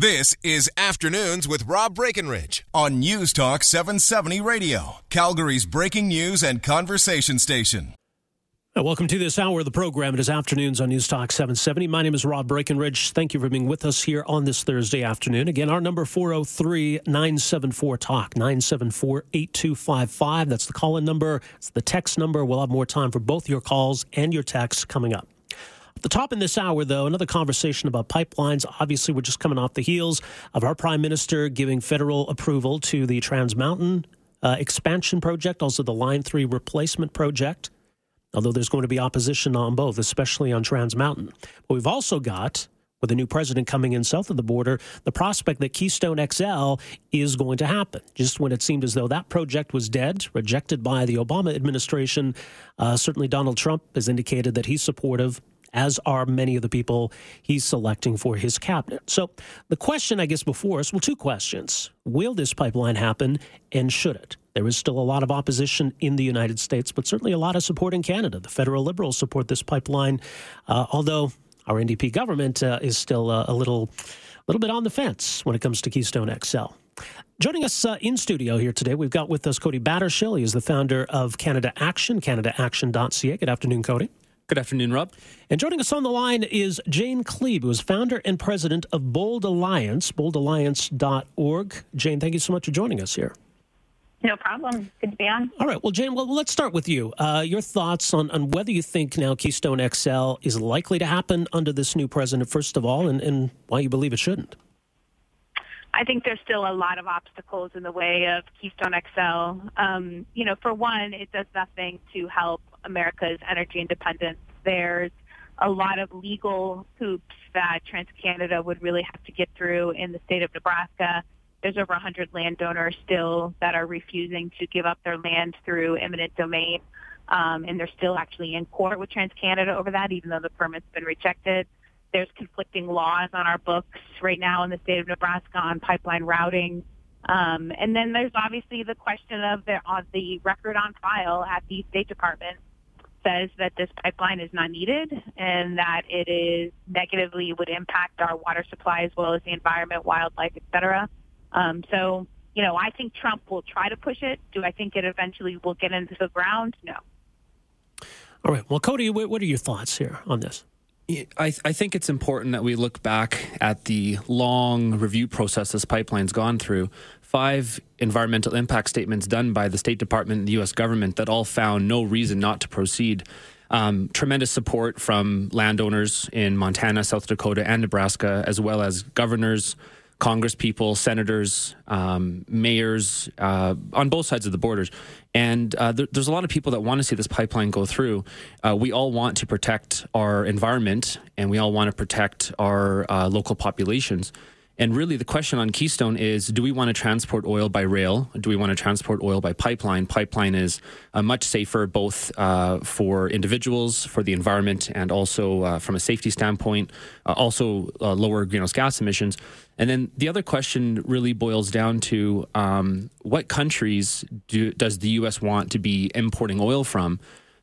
This is Afternoons with Rob Breckenridge on News Talk 770 Radio, Calgary's breaking news and conversation station. Welcome to this hour of the program. It is afternoons on News Talk 770. My name is Rob Breckenridge. Thank you for being with us here on this Thursday afternoon. Again, our number 403 974 Talk, 974 8255. That's the call in number, it's the text number. We'll have more time for both your calls and your texts coming up. The top in this hour, though, another conversation about pipelines. Obviously, we're just coming off the heels of our prime minister giving federal approval to the Trans Mountain uh, expansion project, also the Line 3 replacement project, although there's going to be opposition on both, especially on Trans Mountain. But we've also got with a new president coming in south of the border, the prospect that Keystone XL is going to happen. Just when it seemed as though that project was dead, rejected by the Obama administration, uh, certainly Donald Trump has indicated that he's supportive as are many of the people he's selecting for his cabinet. So the question, I guess, before us well, two questions. Will this pipeline happen and should it? There is still a lot of opposition in the United States, but certainly a lot of support in Canada. The federal Liberals support this pipeline, uh, although our NDP government uh, is still uh, a little, little bit on the fence when it comes to Keystone XL. Joining us uh, in studio here today, we've got with us Cody Battershill. He is the founder of Canada Action, CanadaAction.ca. Good afternoon, Cody. Good afternoon, Rob. And joining us on the line is Jane Kleeb, who is founder and president of Bold Alliance, boldalliance.org. Jane, thank you so much for joining us here. No problem. Good to be on. All right. Well, Jane, well, let's start with you. Uh, your thoughts on, on whether you think now Keystone XL is likely to happen under this new president, first of all, and, and why you believe it shouldn't. I think there's still a lot of obstacles in the way of Keystone XL. Um, you know, for one, it does nothing to help America's energy independence. There's a lot of legal hoops that TransCanada would really have to get through in the state of Nebraska. There's over 100 landowners still that are refusing to give up their land through eminent domain, um, and they're still actually in court with TransCanada over that, even though the permit's been rejected. There's conflicting laws on our books right now in the state of Nebraska on pipeline routing. Um, and then there's obviously the question of the, on the record on file at the State Department says that this pipeline is not needed and that it is negatively would impact our water supply as well as the environment, wildlife, et cetera. Um, so, you know, I think Trump will try to push it. Do I think it eventually will get into the ground? No. All right. Well, Cody, what are your thoughts here on this? I, I, think it's important that we look back at the long review process this pipeline's gone through. Five environmental impact statements done by the State Department and the U.S. government that all found no reason not to proceed. Um, tremendous support from landowners in Montana, South Dakota, and Nebraska, as well as governors, congresspeople, senators, um, mayors uh, on both sides of the borders. And uh, there, there's a lot of people that want to see this pipeline go through. Uh, we all want to protect our environment and we all want to protect our uh, local populations. And really, the question on Keystone is do we want to transport oil by rail? Do we want to transport oil by pipeline? Pipeline is uh, much safer both uh, for individuals, for the environment, and also uh, from a safety standpoint, uh, also uh, lower greenhouse gas emissions. And then the other question really boils down to um, what countries do, does the U.S. want to be importing oil from?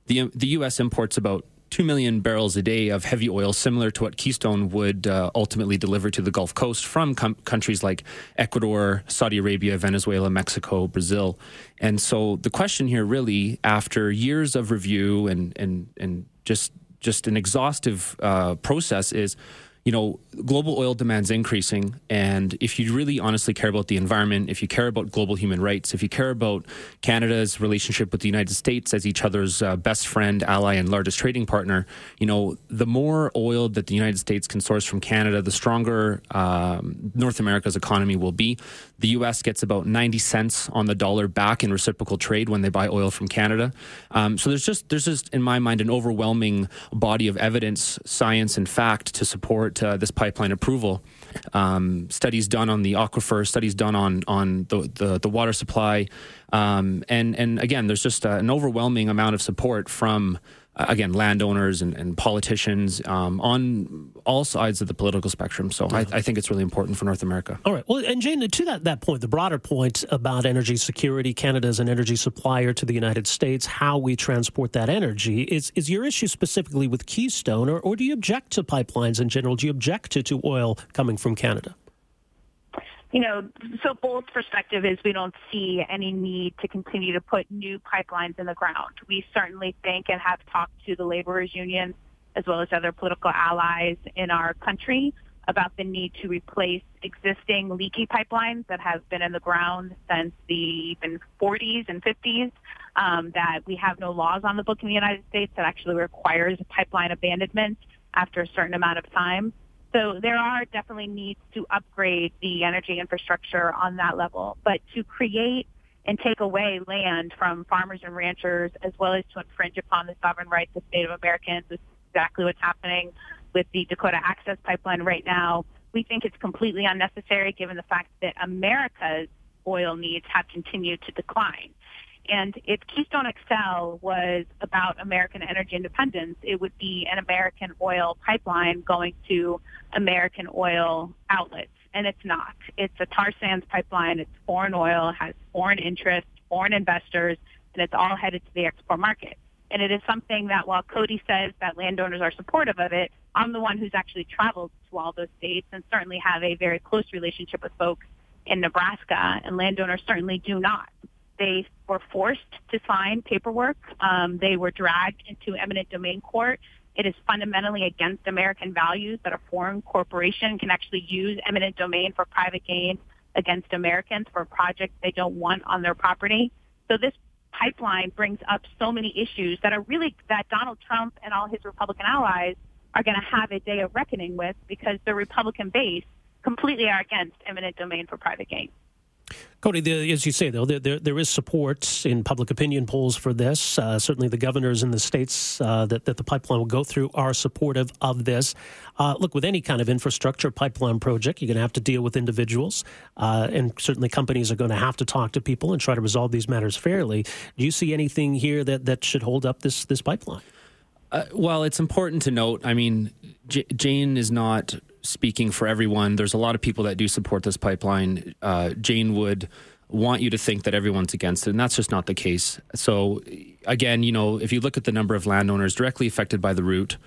The, the U.S. imports about 2 million barrels a day of heavy oil, similar to what Keystone would uh, ultimately deliver to the Gulf Coast from com- countries like Ecuador, Saudi Arabia, Venezuela, Mexico, Brazil. And so the question here, really, after years of review and, and, and just, just an exhaustive uh, process, is you know, global oil demand's increasing. And if you really honestly care about the environment, if you care about global human rights, if you care about Canada's relationship with the United States as each other's uh, best friend, ally, and largest trading partner, you know, the more oil that the United States can source from Canada, the stronger um, North America's economy will be. The U.S. gets about 90 cents on the dollar back in reciprocal trade when they buy oil from Canada. Um, so there's just, there's just, in my mind, an overwhelming body of evidence, science, and fact to support uh, this pipeline approval. Um, studies done on the aquifer, studies done on on the the, the water supply, um, and and again, there's just uh, an overwhelming amount of support from again, landowners and, and politicians um, on all sides of the political spectrum. So I, I, think it's really important for North America. All right. Well, and Jane, to that, that point, the broader point about energy security, Canada as an energy supplier to the United States, how we transport that energy, is, is your issue specifically with Keystone, or, or do you object to pipelines in general? Do you object to, to oil coming from Canada? You know, so Bold's perspective is we don't see any need to continue to put new pipelines in the ground. We certainly think and have talked to the laborers union as well as other political allies in our country about the need to replace existing leaky pipelines that have been in the ground since the even 40s and 50s. Um, that we have no laws on the book in the United States that actually requires pipeline abandonment after a certain amount of time. So there are definitely needs to upgrade the energy infrastructure on that level. But to create and take away land from farmers and ranchers, as well as to infringe upon the sovereign rights of Native Americans, is exactly what's happening with the Dakota Access Pipeline right now. We think it's completely unnecessary given the fact that America's oil needs have continued to decline. And if Keystone XL was about American energy independence, it would be an American oil pipeline going to American oil outlets. And it's not. It's a tar sands pipeline. It's foreign oil, has foreign interests, foreign investors, and it's all headed to the export market. And it is something that while Cody says that landowners are supportive of it, I'm the one who's actually traveled to all those states and certainly have a very close relationship with folks in Nebraska, and landowners certainly do not. They were forced to sign paperwork. Um, they were dragged into eminent domain court. It is fundamentally against American values that a foreign corporation can actually use eminent domain for private gain against Americans for a project they don't want on their property. So this pipeline brings up so many issues that are really that Donald Trump and all his Republican allies are going to have a day of reckoning with because the Republican base completely are against eminent domain for private gain. Cody, the, as you say, though, there, there, there is support in public opinion polls for this. Uh, certainly, the governors in the states uh, that, that the pipeline will go through are supportive of this. Uh, look, with any kind of infrastructure pipeline project, you're going to have to deal with individuals, uh, and certainly companies are going to have to talk to people and try to resolve these matters fairly. Do you see anything here that, that should hold up this, this pipeline? Uh, well, it's important to note. I mean, J- Jane is not speaking for everyone. There's a lot of people that do support this pipeline. Uh, Jane would want you to think that everyone's against it, and that's just not the case. So, again, you know, if you look at the number of landowners directly affected by the route,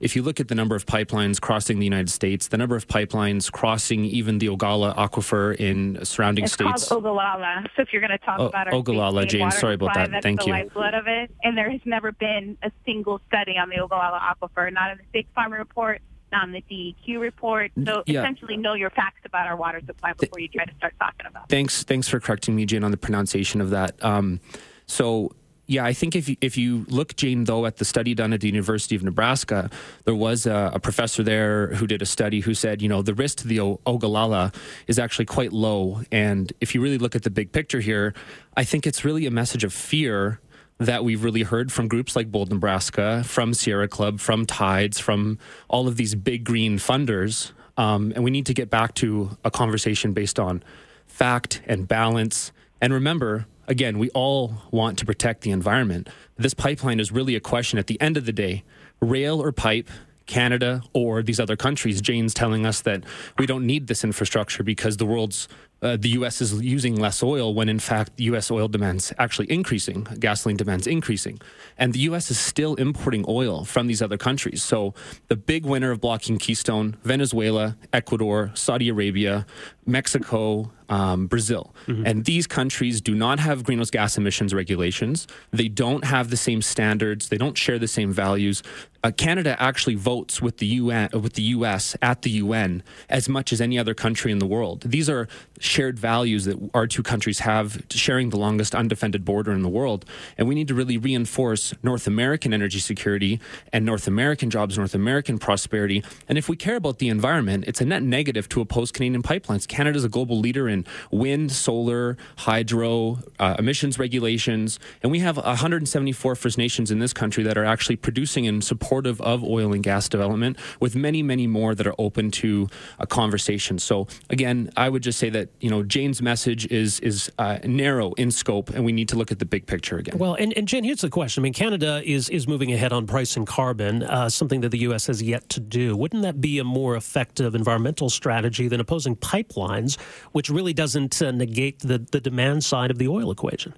if you look at the number of pipelines crossing the United States, the number of pipelines crossing even the Ogallala aquifer in surrounding it's states. It's called Ogallala. So if you're going to talk oh, about our Ogallala, Jane, sorry about supply, that. That's Thank the you. lifeblood of it, and there has never been a single study on the Ogallala aquifer, not in the State Farm report, not in the DEQ report. So yeah. essentially, know your facts about our water supply before you try to start talking about. It. Thanks, thanks for correcting me, Jane, on the pronunciation of that. Um, so yeah, I think if you, if you look, Jane, though, at the study done at the University of Nebraska, there was a, a professor there who did a study who said, you know, the risk to the o- Ogallala is actually quite low. And if you really look at the big picture here, I think it's really a message of fear that we've really heard from groups like Bold Nebraska, from Sierra Club, from Tides, from all of these big green funders. Um, and we need to get back to a conversation based on fact and balance. And remember, again, we all want to protect the environment. This pipeline is really a question at the end of the day rail or pipe, Canada or these other countries. Jane's telling us that we don't need this infrastructure because the world's uh, the U.S. is using less oil when in fact U.S. oil demand's actually increasing, gasoline demand's increasing, and the U.S. is still importing oil from these other countries. So the big winner of blocking Keystone: Venezuela, Ecuador, Saudi Arabia, Mexico, um, Brazil, mm-hmm. and these countries do not have greenhouse gas emissions regulations. They don't have the same standards. They don't share the same values. Uh, Canada actually votes with the UN, with the U.S. at the UN as much as any other country in the world. These are shared values that our two countries have, sharing the longest undefended border in the world. And we need to really reinforce North American energy security and North American jobs, North American prosperity. And if we care about the environment, it's a net negative to oppose Canadian pipelines. Canada is a global leader in wind, solar, hydro, uh, emissions regulations, and we have 174 First Nations in this country that are actually producing and supportive of oil and gas development, with many, many more that are open to a conversation. So again, I would just say that you know Jane's message is is uh, narrow in scope, and we need to look at the big picture again. Well, and, and Jane, here's the question: I mean, Canada is is moving ahead on price and carbon, uh, something that the U.S. has yet to do. Wouldn't that be a more effective environmental strategy than opposing pipelines, which really doesn't uh, negate the the demand side of the oil equation?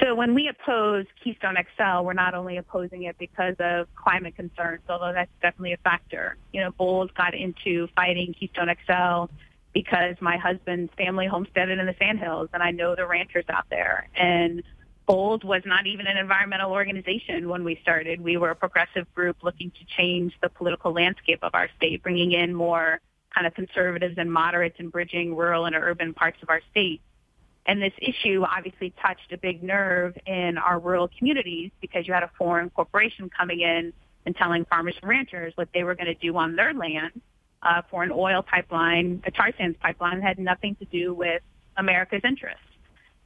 So when we oppose Keystone XL, we're not only opposing it because of climate concerns, although that's definitely a factor. You know, Bold got into fighting Keystone XL because my husband's family homesteaded in the Sandhills and I know the ranchers out there. And Bold was not even an environmental organization when we started. We were a progressive group looking to change the political landscape of our state, bringing in more kind of conservatives and moderates and bridging rural and urban parts of our state. And this issue obviously touched a big nerve in our rural communities because you had a foreign corporation coming in and telling farmers and ranchers what they were going to do on their land uh, for an oil pipeline, a tar sands pipeline, had nothing to do with America's interests.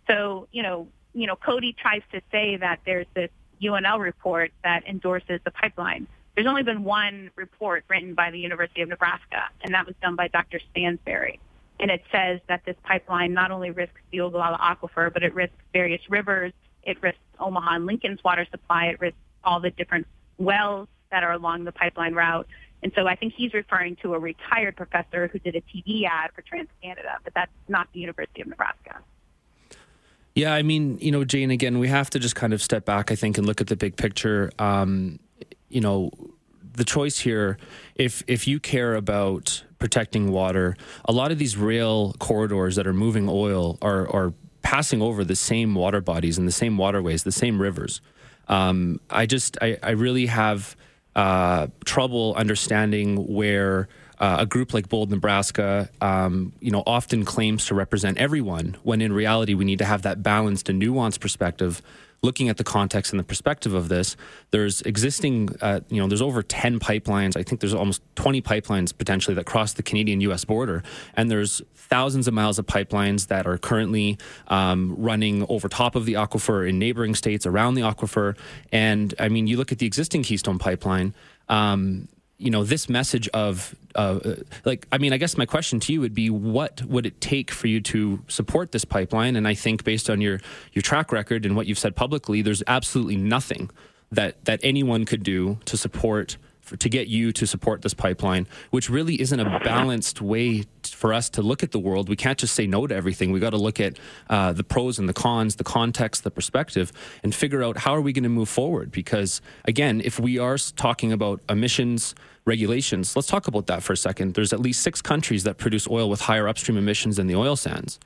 So, you know, you know, Cody tries to say that there's this UNL report that endorses the pipeline. There's only been one report written by the University of Nebraska, and that was done by Dr. Stansbury. And it says that this pipeline not only risks the Ogallala aquifer, but it risks various rivers. It risks Omaha and Lincoln's water supply. It risks all the different wells that are along the pipeline route. And so I think he's referring to a retired professor who did a TV ad for TransCanada, but that's not the University of Nebraska. Yeah, I mean, you know, Jane, again, we have to just kind of step back, I think, and look at the big picture. Um, you know, the choice here, if if you care about protecting water, a lot of these rail corridors that are moving oil are are passing over the same water bodies and the same waterways, the same rivers. Um, I just, I, I really have uh, trouble understanding where uh, a group like Bold Nebraska, um, you know, often claims to represent everyone, when in reality we need to have that balanced and nuanced perspective looking at the context and the perspective of this, there's existing, uh, you know, there's over 10 pipelines. I think there's almost 20 pipelines potentially that cross the Canadian US border. And there's thousands of miles of pipelines that are currently um, running over top of the aquifer in neighboring states around the aquifer. And I mean, you look at the existing Keystone pipeline. Um, you know this message of uh, like i mean i guess my question to you would be what would it take for you to support this pipeline? And i think based on your your track record and what you've said publicly there's absolutely nothing that that anyone could do to support to get you to support this pipeline, which really isn't a balanced way for us to look at the world. We can't just say no to everything. We got to look at uh, the pros and the cons, the context, the perspective, and figure out how are we going to move forward. Because again, if we are talking about emissions regulations, let's talk about that for a second. There's at least six countries that produce oil with higher upstream emissions than the oil sands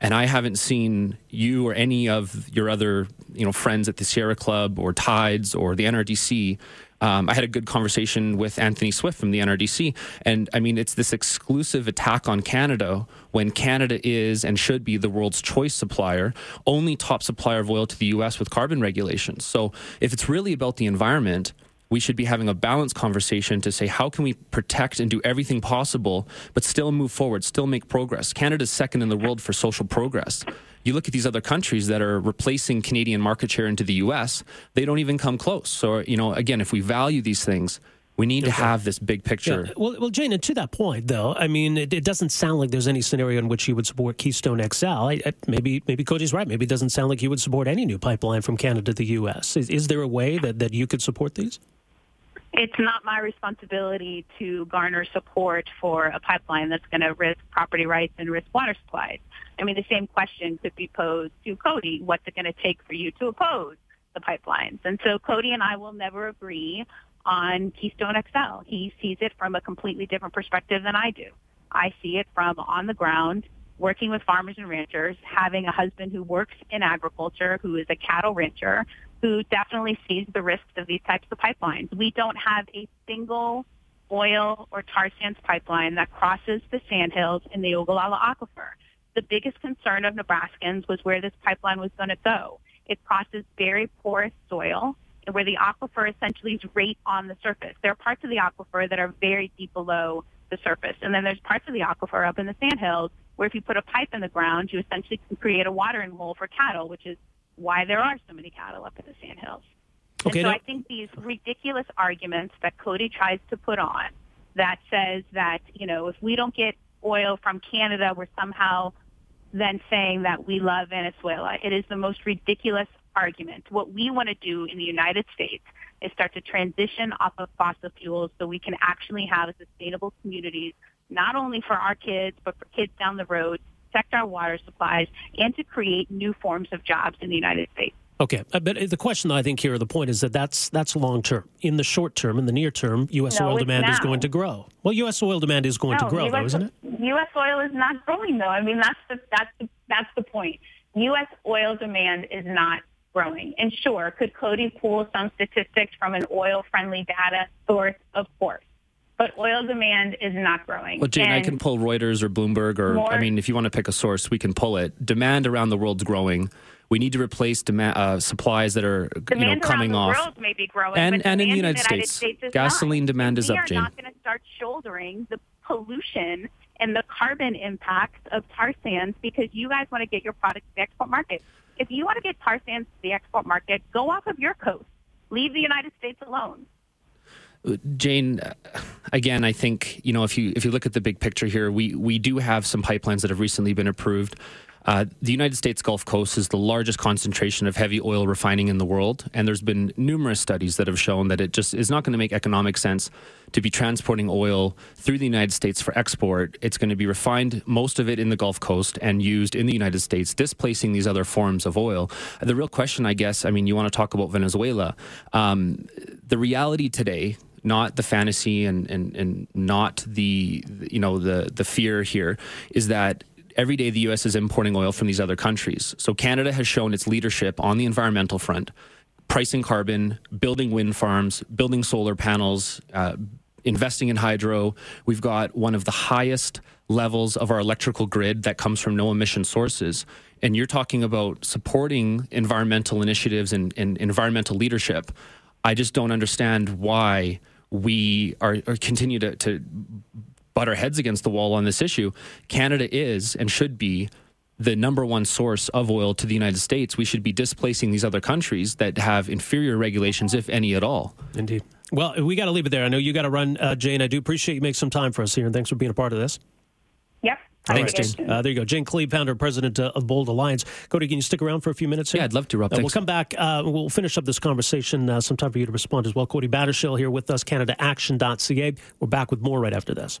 and I haven't seen you or any of your other you know friends at the Sierra Club or Tides or the NRDC um, I had a good conversation with Anthony Swift from the NRDC, and I mean, it's this exclusive attack on Canada when Canada is and should be the world's choice supplier, only top supplier of oil to the U.S. with carbon regulations. So, if it's really about the environment, we should be having a balanced conversation to say how can we protect and do everything possible but still move forward still make progress canada's second in the world for social progress you look at these other countries that are replacing Canadian market share into the US, they don't even come close. So, you know, again, if we value these things, we need okay. to have this big picture. Yeah. Well, well, Jane, and to that point, though, I mean, it, it, doesn't sound like there's any scenario in which you would support Keystone XL. I, I, maybe, maybe Cody's right. Maybe it doesn't sound like you would support any new pipeline from Canada to the U.S. Is, is there a way that, that you could support these? It's not my responsibility to garner support for a pipeline that's going to risk property rights and risk water supplies. I mean, the same question could be posed to Cody. What's it going to take for you to oppose the pipelines? And so Cody and I will never agree on Keystone XL. He sees it from a completely different perspective than I do. I see it from on the ground, working with farmers and ranchers, having a husband who works in agriculture, who is a cattle rancher, who definitely sees the risks of these types of pipelines. We don't have a single oil or tar sands pipeline that crosses the sandhills in the Ogallala Aquifer the biggest concern of Nebraskans was where this pipeline was going to go. It crosses very porous soil where the aquifer essentially is right on the surface. There are parts of the aquifer that are very deep below the surface. And then there's parts of the aquifer up in the sandhills where if you put a pipe in the ground, you essentially can create a watering hole for cattle, which is why there are so many cattle up in the sandhills. Okay, and so now- I think these ridiculous arguments that Cody tries to put on that says that, you know, if we don't get oil from Canada, we're somehow then saying that we love Venezuela. It is the most ridiculous argument. What we want to do in the United States is start to transition off of fossil fuels so we can actually have sustainable communities, not only for our kids, but for kids down the road, protect our water supplies, and to create new forms of jobs in the United States. Okay, uh, but the question I think here, the point is that that's that's long term. In the short term, in the near term, U.S. No, oil it's demand is going to grow. Well, U.S. oil demand is going no, to grow, US, though, isn't it? U.S. oil is not growing, though. I mean, that's the that's the that's the point. U.S. oil demand is not growing. And sure, could Cody pull some statistics from an oil-friendly data source? Of course. But oil demand is not growing. Well, Jane, I can pull Reuters or Bloomberg, or More- I mean, if you want to pick a source, we can pull it. Demand around the world's growing. We need to replace demand, uh, supplies that are you know coming off. world may be growing, And- and in the demand United States, is gasoline not. demand And is we up, are Jane. not going to start shouldering the pollution and the carbon impacts of tar sands because you guys want to get your product to the export market. If you want to get tar sands to the export market, go off of your coast. Leave the United States alone. Jane, uh, again, I think you know if you if you look at the big picture here, we we do have some pipelines that have recently been approved. Uh, the United States Gulf Coast is the largest concentration of heavy oil refining in the world, and there's been numerous studies that have shown that it just is not going to make economic sense to be transporting oil through the United States for export. It's going to be refined, most of it in the Gulf Coast, and used in the United States, displacing these other forms of oil. The real question, I guess, I mean, you want to talk about Venezuela. Um, the reality today not the fantasy and, and, and not the you know the the fear here is that every day the US is importing oil from these other countries. So Canada has shown its leadership on the environmental front, pricing carbon, building wind farms, building solar panels, uh, investing in hydro. We've got one of the highest levels of our electrical grid that comes from no emission sources. And you're talking about supporting environmental initiatives and, and environmental leadership. I just don't understand why we are, are continue to, to butt our heads against the wall on this issue. Canada is and should be the number one source of oil to the United States. We should be displacing these other countries that have inferior regulations, if any at all. Indeed. Well, we got to leave it there. I know you got to run, uh, Jane. I do appreciate you making some time for us here, and thanks for being a part of this. Yep. Thanks, Have a good Jane. Uh, there you go. Jane Kleeb, founder and president uh, of Bold Alliance. Cody, can you stick around for a few minutes here? Yeah, I'd love to, Rob. Uh, we'll come back. Uh, we'll finish up this conversation. Uh, some time for you to respond as well. Cody Battershill here with us, CanadaAction.ca. We're back with more right after this.